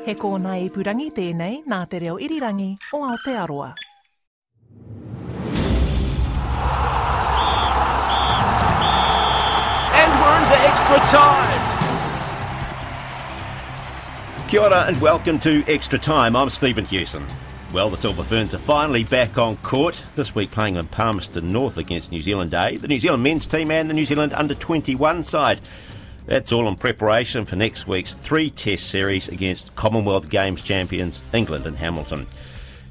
He kōna i purangi tēnei nā te reo irirangi o Aotearoa. And we're into extra time. Kia ora and welcome to Extra Time. I'm Stephen Hewson. Well, the Silver Ferns are finally back on court, this week playing in Palmerston North against New Zealand A, the New Zealand men's team and the New Zealand under 21 side. That's all in preparation for next week's three test series against Commonwealth Games champions England and Hamilton.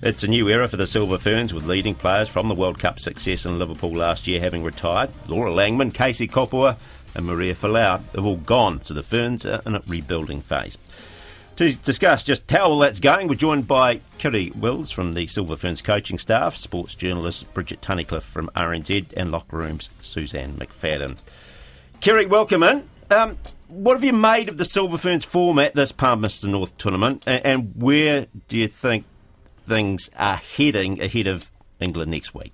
It's a new era for the Silver Ferns with leading players from the World Cup success in Liverpool last year having retired. Laura Langman, Casey Kopua, and Maria Folau have all gone, so the Ferns are in a rebuilding phase. To discuss just how all that's going, we're joined by Kiri Wills from the Silver Ferns coaching staff, sports journalist Bridget Tunnicliffe from RNZ, and Locker Room's Suzanne McFadden. Kiri, welcome in. Um, what have you made of the Silver Ferns form at this Palmerston North tournament, and, and where do you think things are heading ahead of England next week?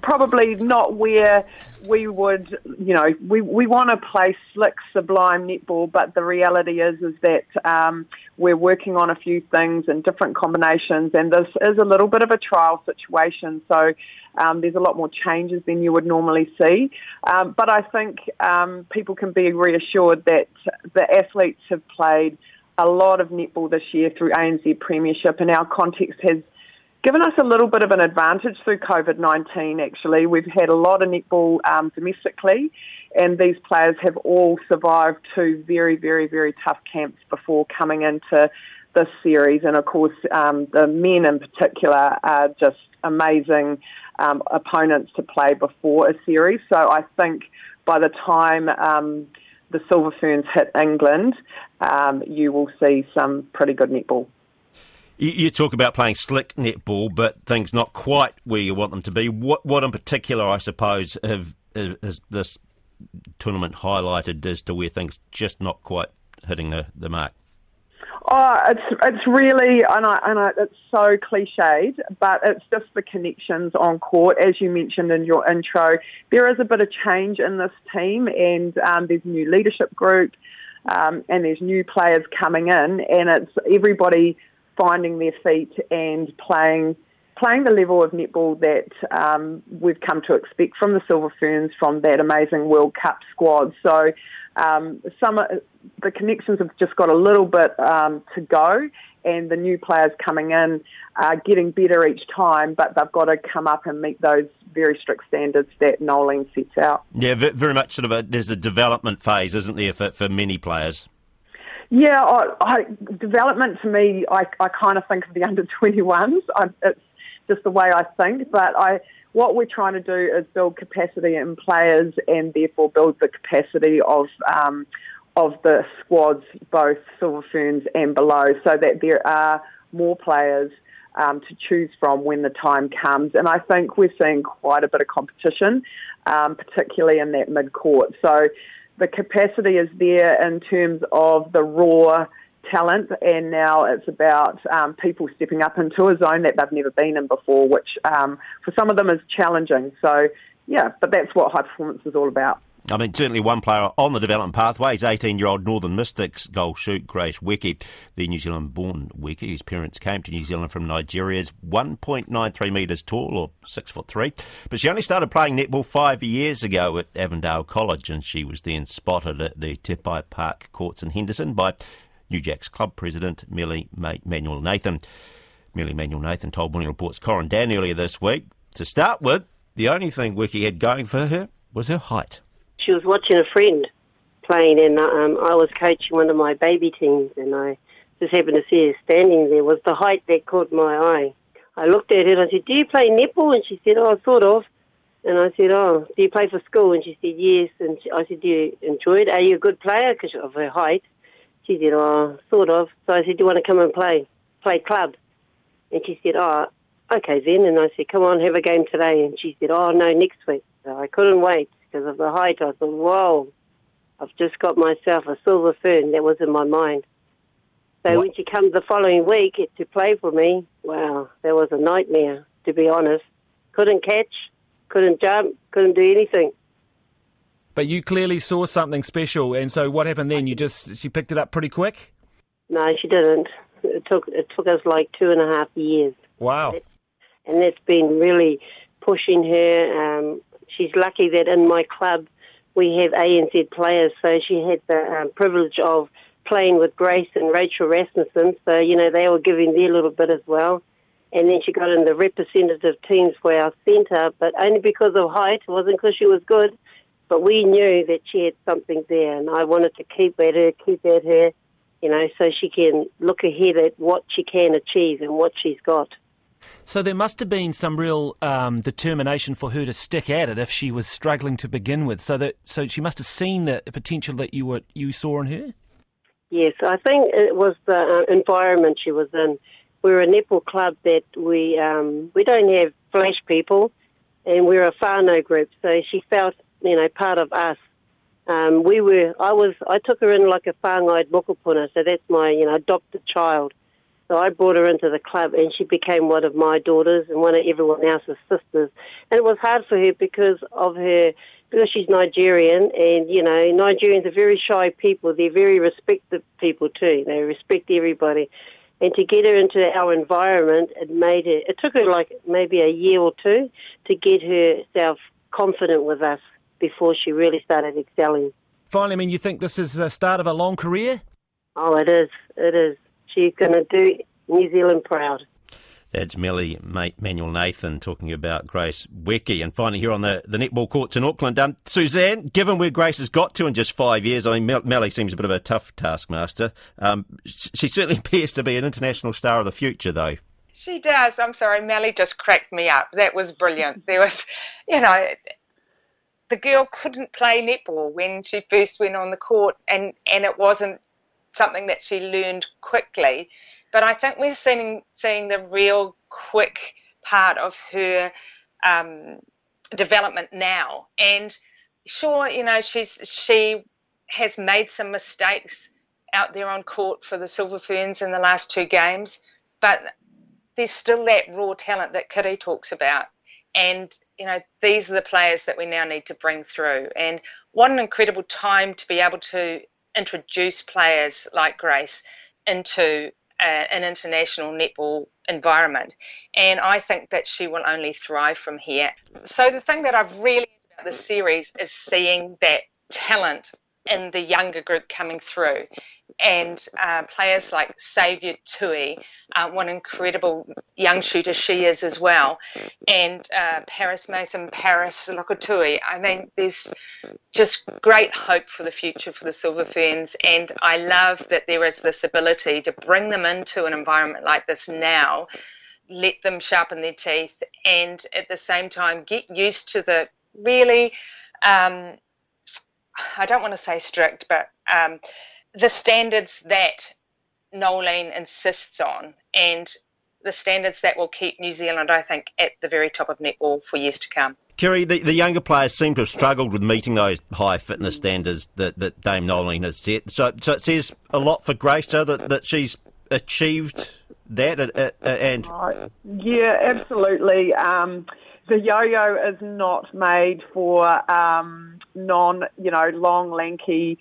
Probably not where we would, you know, we, we want to play slick, sublime netball, but the reality is is that um, we're working on a few things and different combinations, and this is a little bit of a trial situation. So um, there's a lot more changes than you would normally see, um, but I think um, people can be reassured that the athletes have played a lot of netball this year through ANZ Premiership, and our context has given us a little bit of an advantage through COVID 19, actually. We've had a lot of netball um, domestically, and these players have all survived two very, very, very tough camps before coming into this series. And of course, um, the men in particular are just amazing um, opponents to play before a series. So I think by the time um, the Silver Ferns hit England, um, you will see some pretty good netball. You, talk about playing slick netball, but things not quite where you want them to be. What, what in particular, I suppose, have has this tournament highlighted as to where things just not quite hitting the, the mark? Oh, it's it's really, and I, and I, it's so cliched, but it's just the connections on court, as you mentioned in your intro. There is a bit of change in this team, and um, there's a new leadership group, um, and there's new players coming in, and it's everybody finding their feet and playing playing the level of netball that um, we've come to expect from the Silver Ferns from that amazing World Cup squad. So um, some the connections have just got a little bit um, to go, and the new players coming in are getting better each time, but they've got to come up and meet those very strict standards that Noeline sets out. Yeah, very much sort of a there's a development phase, isn't there, for, for many players? Yeah, I, I, development to me, I, I kind of think of the under 21s. I, it's just the way I think. But I, what we're trying to do is build capacity in players and therefore build the capacity of um, of the squads, both Silver Ferns and below, so that there are more players um, to choose from when the time comes. And I think we're seeing quite a bit of competition, um, particularly in that mid court. So the capacity is there in terms of the raw talent, and now it's about um, people stepping up into a zone that they've never been in before, which um, for some of them is challenging. So, yeah, but that's what high performance is all about. I mean, certainly one player on the development pathway is 18 year old Northern Mystics goal shoot Grace Nweke, the New Zealand born Nweke, whose parents came to New Zealand from Nigeria, is 1.93 metres tall or 6 foot 3. But she only started playing netball five years ago at Avondale College, and she was then spotted at the Te Pai Park courts in Henderson by New Jacks club president Millie Manuel Nathan. Millie Manuel Nathan told Morning Report's Corin Dann earlier this week. To start with, the only thing Nweke had going for her was her height she was watching a friend playing, and um, I was coaching one of my baby teams, and I just happened to see her standing there. Was the height that caught my eye? I looked at her and I said, "Do you play netball?" And she said, "Oh, sort of." And I said, "Oh, do you play for school?" And she said, "Yes." And I said, "Do you enjoy it? Are you a good player?" Because of her height. She said, "Oh, sort of." So I said, "Do you want to come and play? Play club?" And she said, oh, okay then. And I said, come on, have a game today. And she said, oh, no, next week. So I couldn't wait because of the height. I thought, whoa, I've just got myself a silver fern. That was in my mind. So what? when she comes the following week to play for me, wow, that was a nightmare, to be honest. Couldn't catch, couldn't jump, couldn't do anything. But you clearly saw something special, and so what happened then? You just she picked it up pretty quick. No, she didn't. It took it took us like two and a half years. Wow. And that's been really pushing her. Um, she's lucky that in my club we have ANZ players, so she had the um, privilege of playing with Grace and Rachel Rasmussen. So you know they were giving their little bit as well. And then she got in the representative teams for our centre, but only because of height. It wasn't because she was good, but we knew that she had something there, and I wanted to keep at her, keep at her, you know, so she can look ahead at what she can achieve and what she's got. So there must have been some real um, determination for her to stick at it if she was struggling to begin with. So that so she must have seen the potential that you were you saw in her. Yes, I think it was the uh, environment she was in. We're a netball club that we um, we don't have flash people, and we're a whānau group. So she felt you know part of us. Um, we were I was I took her in like a whāngai mokopuna, so that's my you know adopted child. So I brought her into the club and she became one of my daughters and one of everyone else's sisters. And it was hard for her because of her, because she's Nigerian and, you know, Nigerians are very shy people. They're very respected people too. They respect everybody. And to get her into our environment, it made her, it took her like maybe a year or two to get herself confident with us before she really started excelling. Finally, I mean, you think this is the start of a long career? Oh, it is. It is she's going to do New Zealand proud. That's Melly Manuel Nathan talking about Grace Nweke. And finally, here on the, the netball courts in Auckland, um, Suzanne, given where Grace has got to in just five years, I mean, Melly seems a bit of a tough taskmaster. Um, she certainly appears to be an international star of the future, though. She does. I'm sorry, Melly just cracked me up. That was brilliant. There was, you know, the girl couldn't play netball when she first went on the court, and, and it wasn't something that she learned quickly. But I think we're seeing seeing the real quick part of her um, development now. And sure, you know, she's she has made some mistakes out there on court for the Silver Ferns in the last two games, but there's still that raw talent that Kiri talks about. And you know, these are the players that we now need to bring through. And what an incredible time to be able to introduce players like Grace into a, an international netball environment. And I think that she will only thrive from here. So the thing that I've really about this series is seeing that talent in the younger group coming through. And uh, players like Saviour Tui, uh, what an incredible young shooter she is as well. And uh, Paris Mason, Paris Lokotui. I mean, there's just great hope for the future for the Silver Ferns. And I love that there is this ability to bring them into an environment like this now, let them sharpen their teeth, and at the same time get used to the really um, I don't want to say strict, but um, the standards that Noeline insists on and the standards that will keep New Zealand, I think, at the very top of netball for years to come. Kiri, the, the younger players seem to have struggled with meeting those high fitness standards that, that Dame Noeline has set. So, so it says a lot for Grace, so that, that she's achieved that. Uh, uh, and yeah, absolutely. Um, the yo-yo is not made for um, non, you know, long, lanky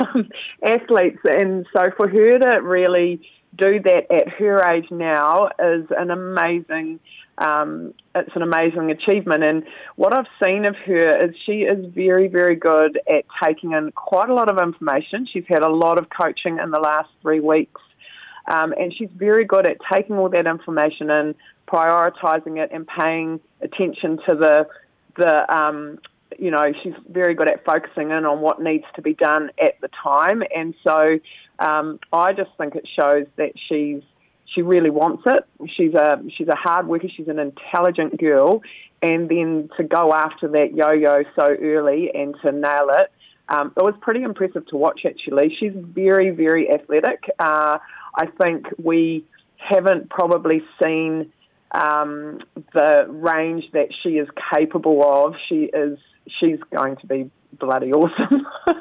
um, athletes, and so for her to really do that at her age now is an amazing. Um, it's an amazing achievement, and what I've seen of her is she is very, very good at taking in quite a lot of information. She's had a lot of coaching in the last three weeks. Um, and she's very good at taking all that information and prioritizing it and paying attention to the the um, you know she's very good at focusing in on what needs to be done at the time, and so um, I just think it shows that she's she really wants it. She's a she's a hard worker. She's an intelligent girl, and then to go after that yo-yo so early and to nail it, um, it was pretty impressive to watch. Actually, she's very very athletic. Uh, I think we haven't probably seen um, the range that she is capable of. She is she's going to be bloody awesome.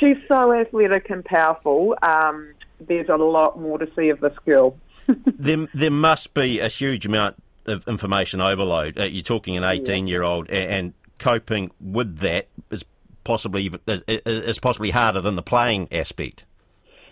she's so athletic and powerful. Um, there's a lot more to see of this girl. there, there must be a huge amount of information overload. Uh, you're talking an 18 year old, and, and coping with that is possibly is possibly harder than the playing aspect.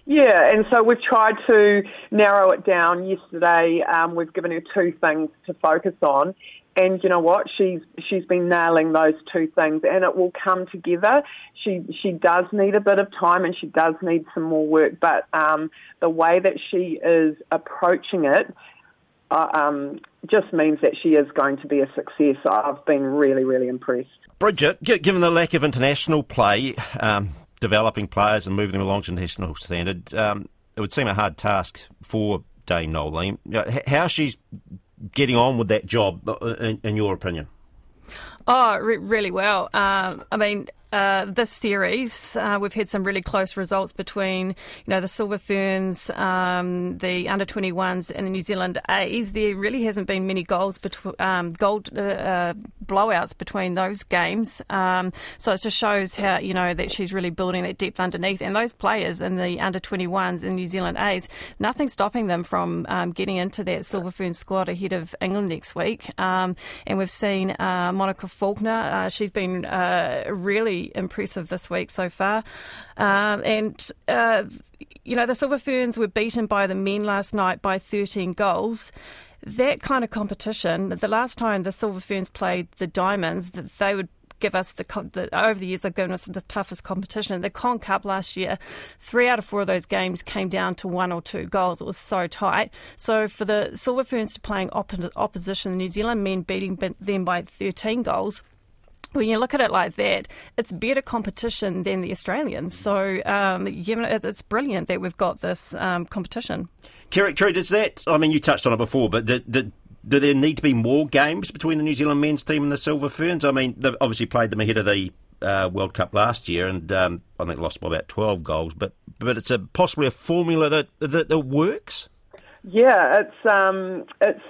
Yeah, and so we've tried to narrow it down. Yesterday, um, we've given her two things to focus on, and you know what? She's she's been nailing those two things, and it will come together. She she does need a bit of time, and she does need some more work. But um, the way that she is approaching it uh, um, just means that she is going to be a success. I've been really really impressed. Bridget, given the lack of international play. Developing players and moving them along to national standard, um, it would seem a hard task for Dame Noeline. How she's getting on with that job, uh, in, in your opinion? Oh, re- really well. Um, I mean, uh, this series, uh, we've had some really close results between, you know, the Silver Ferns, um, the under 21s, and the New Zealand A's. There really hasn't been many goals, between um, gold uh, uh, blowouts between those games. Um, so it just shows how you know that she's really building that depth underneath. And those players in the under 21s and New Zealand A's, nothing stopping them from um, getting into that Silver Ferns squad ahead of England next week. Um, and we've seen uh, Monica Falkner. she's been really impressive this week so far. Um, and, uh, you know, the Silver Ferns were beaten by the men last night by 13 goals that kind of competition, the last time the Silver Ferns played the Diamonds, they would give us the, the, over the years they've given us the toughest competition. The Con Cup last year, three out of four of those games came down to one or two goals. It was so tight. So for the Silver Ferns to playing opposition, the New Zealand men beating them by 13 goals when you look at it like that, it's better competition than the Australians. So, um, yeah, it's brilliant that we've got this um, competition. Carrick True, does that, I mean, you touched on it before, but do, do, do, there need to be more games between the New Zealand men's team and the Silver Ferns? I mean, they've obviously played them ahead of the uh, World Cup last year and um, I think lost by about 12 goals, but but it's a, possibly a formula that, that, that works? Yeah, it's um, it's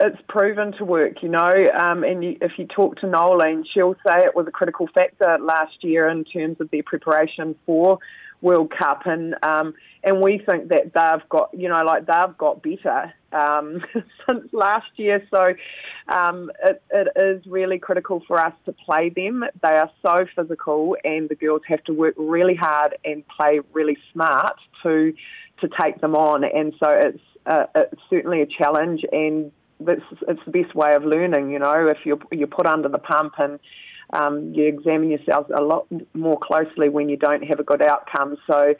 it's proven to work, you know. Um, and you, if you talk to Noeline, she'll say it was a critical factor last year in terms of their preparation for World Cup, and um, and we think that they've got, you know, like they've got better um, since last year. So um, it, it is really critical for us to play them. They are so physical, and the girls have to work really hard and play really smart to to take them on. And so it's uh, it's certainly a challenge and that's it's the best way of learning. You know, if you're you're put under the pump and um, you examine yourselves a lot more closely when you don't have a good outcome. So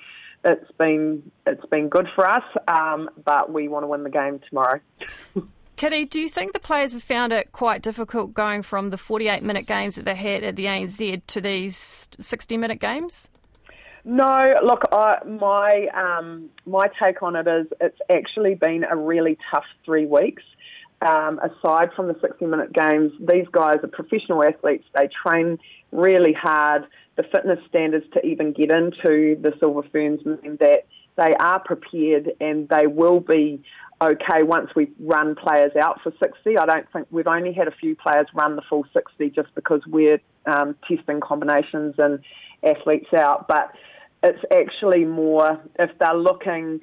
it's been it's been good for us, um, but we want to win the game tomorrow. Kitty, do you think the players have found it quite difficult going from the 48 minute games that they had at the ANZ to these 60 minute games? No, look, I, my um, my take on it is it's actually been a really tough three weeks um, aside from the 60 minute games, these guys are professional athletes. They train really hard. The fitness standards to even get into the Silver Ferns mean that they are prepared and they will be okay once we run players out for 60. I don't think we've only had a few players run the full 60 just because we're um, testing combinations and athletes out. But it's actually more if they're looking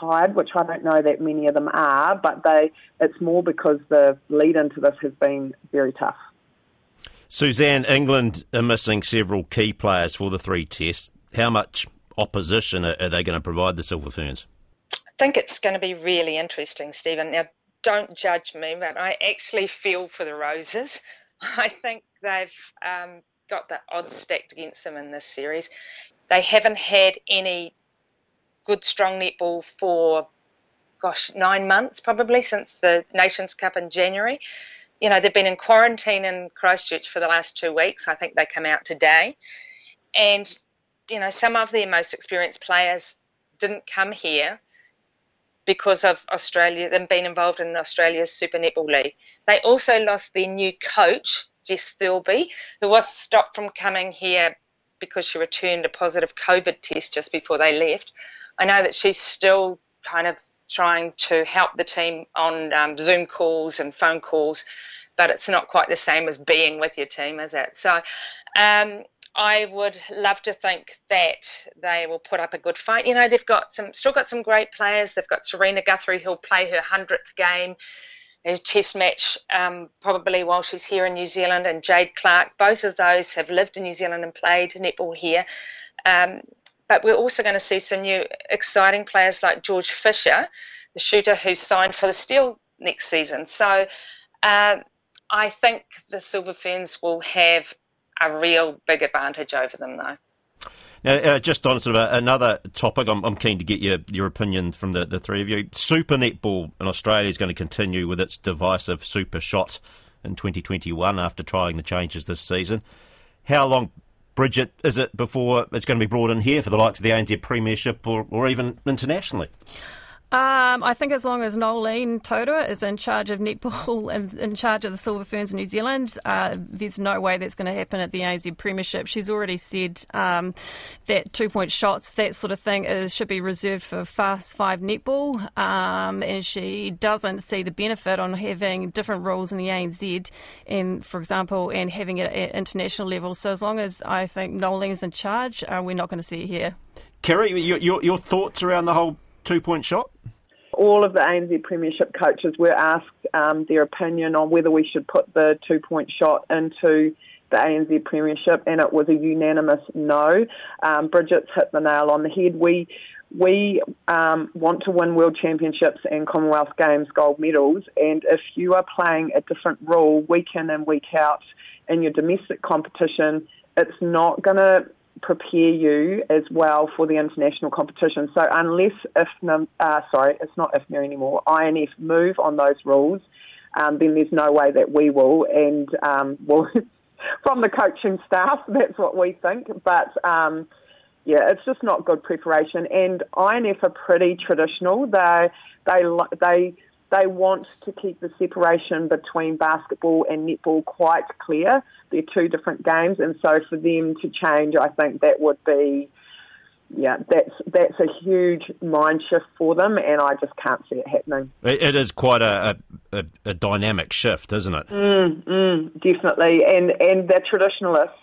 tired, which I don't know that many of them are, but they it's more because the lead into this has been very tough. Suzanne, England are missing several key players for the three tests. How much opposition are they going to provide the Silver Ferns? I think it's going to be really interesting, Stephen. Now, don't judge me, but I actually feel for the Roses. I think they've um, got the odds stacked against them in this series. They haven't had any good, strong netball for, gosh, nine months probably since the Nations Cup in January. You know, they've been in quarantine in Christchurch for the last two weeks. I think they come out today. And, you know, some of their most experienced players didn't come here because of Australia, them being involved in Australia's Super Netball League. They also lost their new coach, Jess Thirlby, who was stopped from coming here because she returned a positive COVID test just before they left. I know that she's still kind of trying to help the team on um, Zoom calls and phone calls, but it's not quite the same as being with your team, is it? So um, I would love to think that they will put up a good fight. You know, they've got some, still got some great players. They've got Serena Guthrie who'll play her hundredth game, a Test match um, probably while she's here in New Zealand, and Jade Clarke. Both of those have lived in New Zealand and played netball here. Um, but we're also going to see some new exciting players like George Fisher, the shooter who's signed for the Steel next season. So. Uh, I think the Silver Ferns will have a real big advantage over them, though. Now, uh, just on sort of a, another topic, I'm, I'm, keen to get your, your opinion from the, the three of you. Super netball in Australia is going to continue with its divisive super shot in 2021 after trying the changes this season. How long, Bridget, is it before it's going to be brought in here for the likes of the ANZ Premiership or, or even internationally? Um, I think as long as Noeline Taurua is in charge of netball and in charge of the Silver Ferns in New Zealand, uh, there's no way that's going to happen at the ANZ Premiership. She's already said um, that two point shots, that sort of thing, is should be reserved for fast five netball, um, and she doesn't see the benefit on having different rules in the ANZ, and for example, and having it at international level. So as long as I think Noeline is in charge, uh, we're not going to see it here. Kiri, your, your, your thoughts around the whole two point shot? All of the ANZ Premiership coaches were asked um, their opinion on whether we should put the two point shot into the ANZ Premiership, and it was a unanimous no. Um, Bridget's hit the nail on the head. We we um, want to win world championships and Commonwealth Games gold medals, and if you are playing a different rule week in and week out in your domestic competition, it's not going to prepare you as well for the international competition. So unless if uh, sorry, it's not IFNA anymore, INF move on those rules, um, then there's no way that we will. And um, well, from the coaching staff, that's what we think. But um, yeah, it's just not good preparation. And INF are pretty traditional. They they they they want to keep the separation between basketball and netball quite clear. They're two different games, and so for them to change, I think that would be, yeah, that's that's a huge mind shift for them, and I just can't see it happening. it is quite a, a, a dynamic shift, isn't it? Mm, mm, definitely, and and the traditionalists.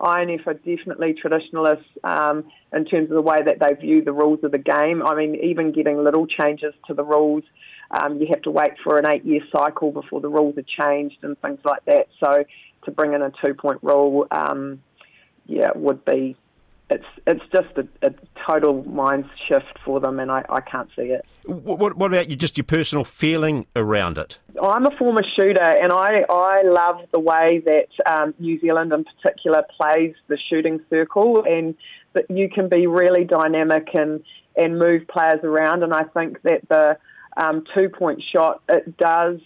INF are definitely traditionalists um, in terms of the way that they view the rules of the game. I mean, even getting little changes to the rules um, you have to wait for an eight year cycle before the rules are changed and things like that. So to bring in a two point rule, um, yeah, would be it's it's just a, a, total mind shift for them, and I, I can't see it. What, what about you? Just your personal feeling around it? I'm a former shooter, and I I love the way that um, New Zealand in particular plays the shooting circle, and that you can be really dynamic and and move players around. And I think that the um, two point shot, it does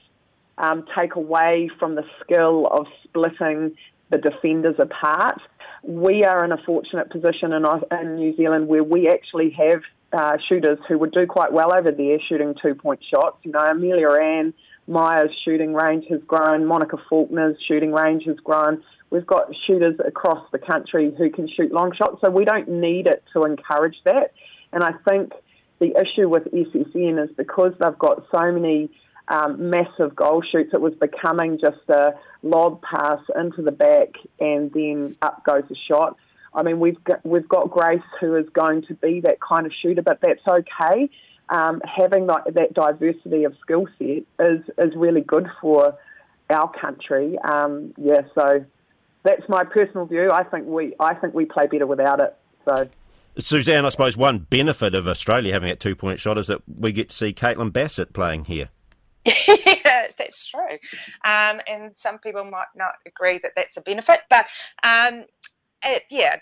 um, take away from the skill of splitting the defenders apart. We are in a fortunate position in, in New Zealand where we actually have uh, shooters who would do quite well over there shooting two point shots. You know, Amelia Ann Myers' shooting range has grown, Monica Falkner's shooting range has grown. We've got shooters across the country who can shoot long shots, so we don't need it to encourage that. And I think the issue with SSN is because they've got so many um, massive goal shoots, it was becoming just a lob pass into the back and then up goes a shot. I mean, we've got, we've got Grace who is going to be that kind of shooter, but that's okay. Um, having that, that diversity of skill set is is really good for our country. Um, yeah, so that's my personal view. I think we I think we play better without it. So. Suzanne, I suppose one benefit of Australia having that two point shot is that we get to see Caitlin Bassett playing here. yeah, that's true. Um, and some people might not agree that that's a benefit, but um, it, yeah,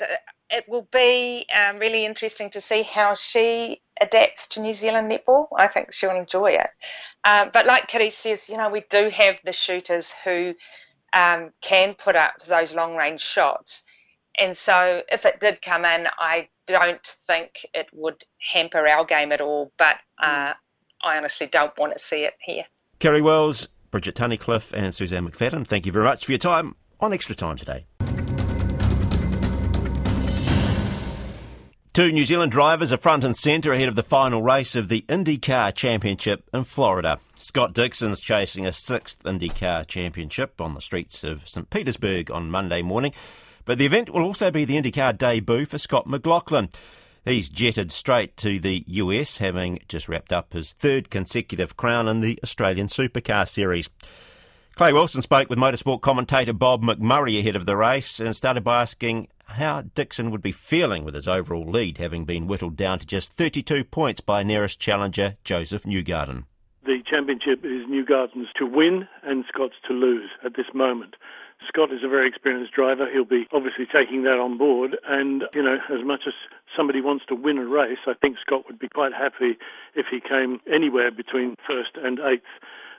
it will be um, really interesting to see how she adapts to New Zealand netball. I think she'll enjoy it. Um, but like Kitty says, you know, we do have the shooters who um, can put up those long range shots. And so if it did come in, I don't think it would hamper our game at all, but uh, I honestly don't want to see it here. Kiri Wills, Bridget Tunnicliffe, and Suzanne McFadden, thank you very much for your time on Extra Time today. Two New Zealand drivers are front and centre ahead of the final race of the IndyCar Championship in Florida. Scott Dixon's chasing a sixth IndyCar Championship on the streets of St Petersburg on Monday morning, but the event will also be the IndyCar debut for Scott McLaughlin. He's jetted straight to the US, having just wrapped up his third consecutive crown in the Australian Supercar Series. Clay Wilson spoke with motorsport commentator Bob McMurray ahead of the race and started by asking how Dixon would be feeling with his overall lead, having been whittled down to just 32 points by nearest challenger Josef Newgarden. The championship is Newgarden's to win and Scott's to lose at this moment. Scott is a very experienced driver. He'll be obviously taking that on board. And, you know, as much as somebody wants to win a race, I think Scott would be quite happy if he came anywhere between first and eighth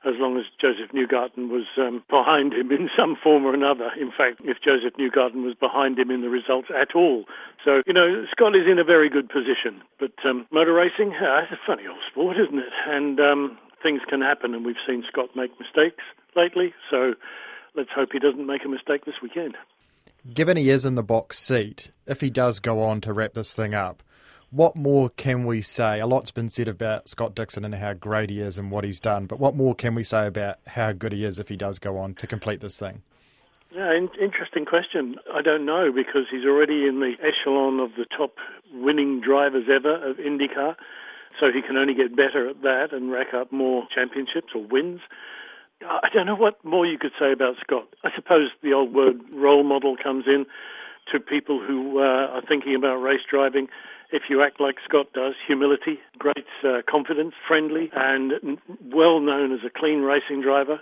as long as Josef Newgarden was um, behind him in some form or another. In fact, if Josef Newgarden was behind him in the results at all. So, you know, Scott is in a very good position. But um, motor racing, uh, it's a funny old sport, isn't it? And um, things can happen, and we've seen Scott make mistakes lately. So let's hope he doesn't make a mistake this weekend. Given he is in the box seat, if he does go on to wrap this thing up, what more can we say? A lot's been said about Scott Dixon and how great he is and what he's done, but what more can we say about how good he is if he does go on to complete this thing? Yeah, in- interesting question. I don't know because he's already in the echelon of the top winning drivers ever of IndyCar, so he can only get better at that and rack up more championships or wins. I don't know what more you could say about Scott. I suppose the old word role model comes in to people who uh, are thinking about race driving if you act like Scott does, humility, great uh, confidence, friendly, and well known as a clean racing driver.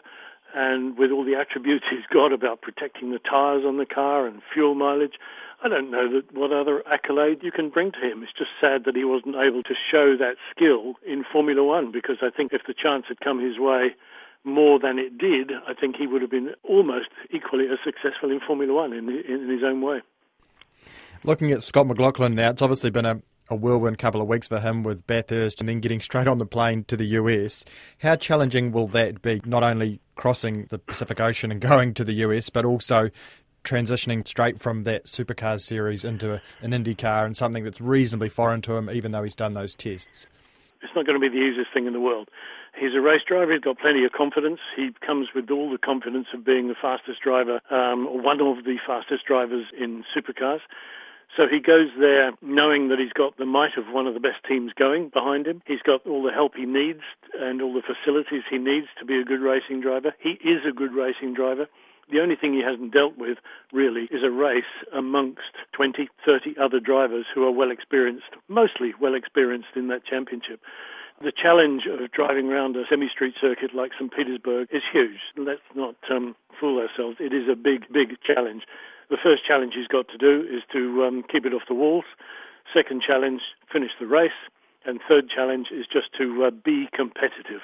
And with all the attributes he's got about protecting the tyres on the car and fuel mileage, I don't know that what other accolade you can bring to him. It's just sad that he wasn't able to show that skill in Formula One because I think if the chance had come his way more than it did, I think he would have been almost equally as successful in Formula One in, in his own way. Looking at Scott McLaughlin now, it's obviously been a, a whirlwind couple of weeks for him with Bathurst and then getting straight on the plane to the US. How challenging will that be, not only crossing the Pacific Ocean and going to the US, but also transitioning straight from that supercars series into a, an IndyCar and something that's reasonably foreign to him, even though he's done those tests? It's not going to be the easiest thing in the world. He's a race driver. He's got plenty of confidence. He comes with all the confidence of being the fastest driver, um, one of the fastest drivers in supercars. So he goes there knowing that he's got the might of one of the best teams going behind him. He's got all the help he needs and all the facilities he needs to be a good racing driver. He is a good racing driver. The only thing he hasn't dealt with, really, is a race amongst 20, 30 other drivers who are well experienced, mostly well experienced in that championship. The challenge of driving around a semi street circuit like St. Petersburg is huge. Let's not um, fool ourselves. It is a big, big challenge. The first challenge he's got to do is to um, keep it off the walls. Second challenge, finish the race. And third challenge is just to uh, be competitive.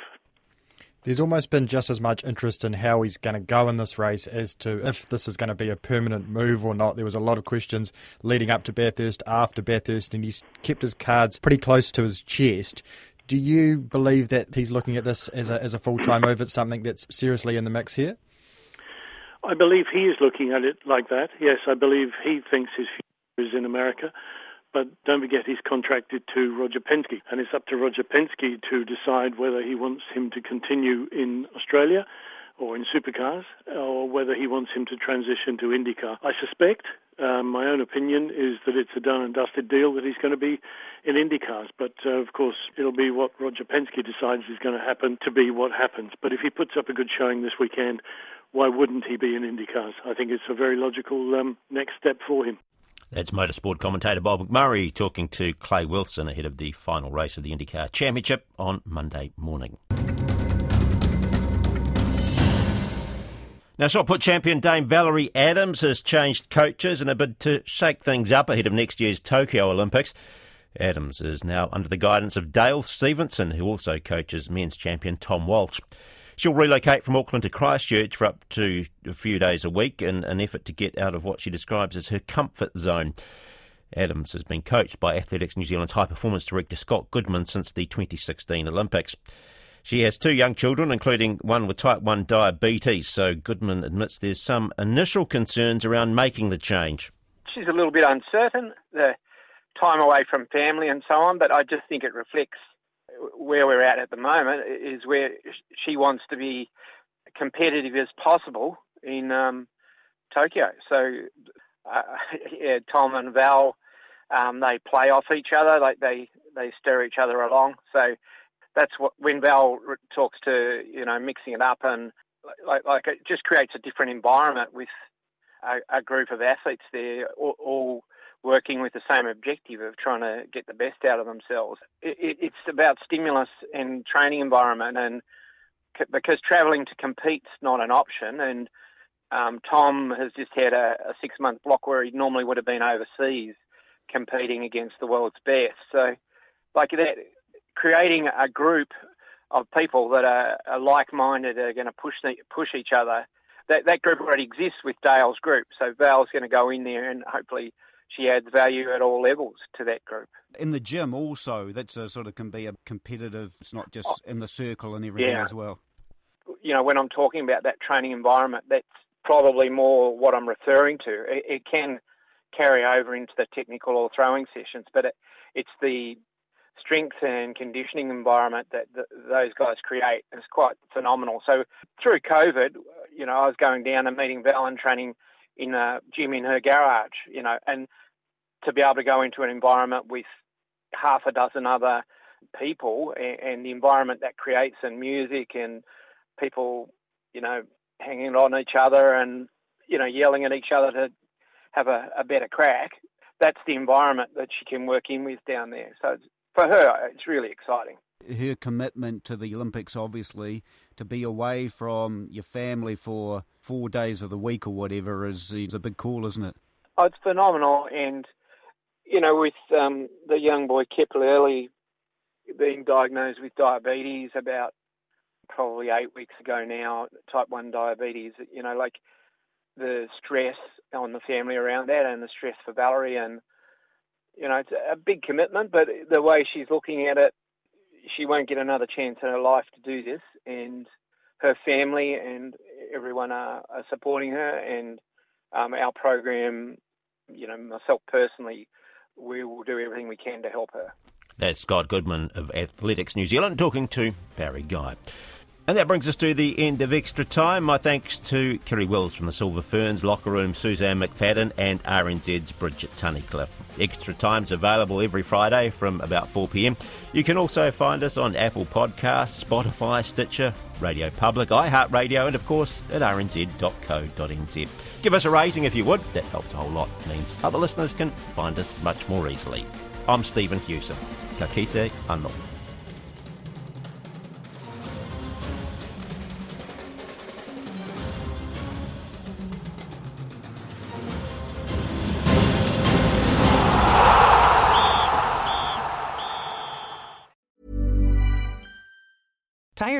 There's almost been just as much interest in how he's going to go in this race as to if this is going to be a permanent move or not. There was a lot of questions leading up to Bathurst, after Bathurst, and he's kept his cards pretty close to his chest. Do you believe that he's looking at this as a, as a full time move? It's something that's seriously in the mix here? I believe he is looking at it like that. Yes, I believe he thinks his future is in America. But don't forget, he's contracted to Roger Penske, and it's up to Roger Penske to decide whether he wants him to continue in Australia or in supercars, or whether he wants him to transition to IndyCar. I suspect, um, my own opinion, is that it's a done and dusted deal that he's going to be in IndyCars. But uh, of course, it'll be what Roger Penske decides is going to happen to be what happens. But if he puts up a good showing this weekend, why wouldn't he be in IndyCars? I think it's a very logical um, next step for him. That's motorsport commentator Bob McMurray talking to Clay Wilson ahead of the final race of the IndyCar Championship on Monday morning. Now, shot put champion Dame Valerie Adams has changed coaches in a bid to shake things up ahead of next year's Tokyo Olympics. Adams is now under the guidance of Dale Stephenson, who also coaches men's champion Tom Walsh. She'll relocate from Auckland to Christchurch for up to a few days a week in an effort to get out of what she describes as her comfort zone. Adams has been coached by Athletics New Zealand's high performance director Scott Goodman since the 2016 Olympics. She has two young children, including one with type 1 diabetes, so Goodman admits there's some initial concerns around making the change. She's a little bit uncertain. The time away from family and so on. But I just think it reflects where we're at at the moment is where she wants to be competitive as possible in um, Tokyo. So, uh, yeah, Tom and Val, um, they play off each other, like they they stir each other along. So that's what when Val talks to you know mixing it up and like like it just creates a different environment with a, a group of athletes there all, all, working with the same objective of trying to get the best out of themselves. It, it, it's about stimulus and training environment and because travelling to compete's not an option and um, Tom has just had a, a six month block where he normally would have been overseas competing against the world's best. So, like that, creating a group of people that are, are like minded are going to push the, push each other. That that group already exists with Dale's group, so Val's going to go in there and hopefully she adds value at all levels to that group. In the gym, also, that's a sort of can be a competitive. It's not just in the circle and everything yeah. as well. You know, when I'm talking about that training environment, that's probably more what I'm referring to. It, it can carry over into the technical or throwing sessions, but it, it's the strength and conditioning environment that the, those guys create is quite phenomenal. So through COVID, you know, I was going down and meeting Val and training in a gym in her garage, you know, and to be able to go into an environment with half a dozen other people and, and the environment that creates and music and people, you know, hanging on each other and you know yelling at each other to have a, a better crack. That's the environment that she can work in with down there. So for her, it's really exciting. Her commitment to the Olympics, obviously, to be away from your family for four days of the week or whatever, is, is a big call, isn't it? Oh, it's phenomenal. And, you know, with um, the young boy Kepler Early being diagnosed with diabetes about probably eight weeks ago now, type 1 diabetes, you know, like the stress on the family around that and the stress for Valerie. And, you know, it's a big commitment, but the way she's looking at it, she won't get another chance in her life to do this. And her family and everyone are, are supporting her. And um, our program, you know, myself personally, we will do everything we can to help her. That's Scott Goodman of Athletics New Zealand talking to Barry Guy. And that brings us to the end of extra time. My thanks to Kiri Wills from the Silver Ferns locker room, Suzanne McFadden, and RNZ's Bridget Tunnicliffe. Extra time's available every Friday from about 4 pm. You can also find us on Apple Podcasts, Spotify, Stitcher, Radio Public, iHeartRadio, and of course at rnz.co.nz. Give us a rating if you would. That helps a whole lot. It means other listeners can find us much more easily. I'm Stephen Hewson. Ka kite anō.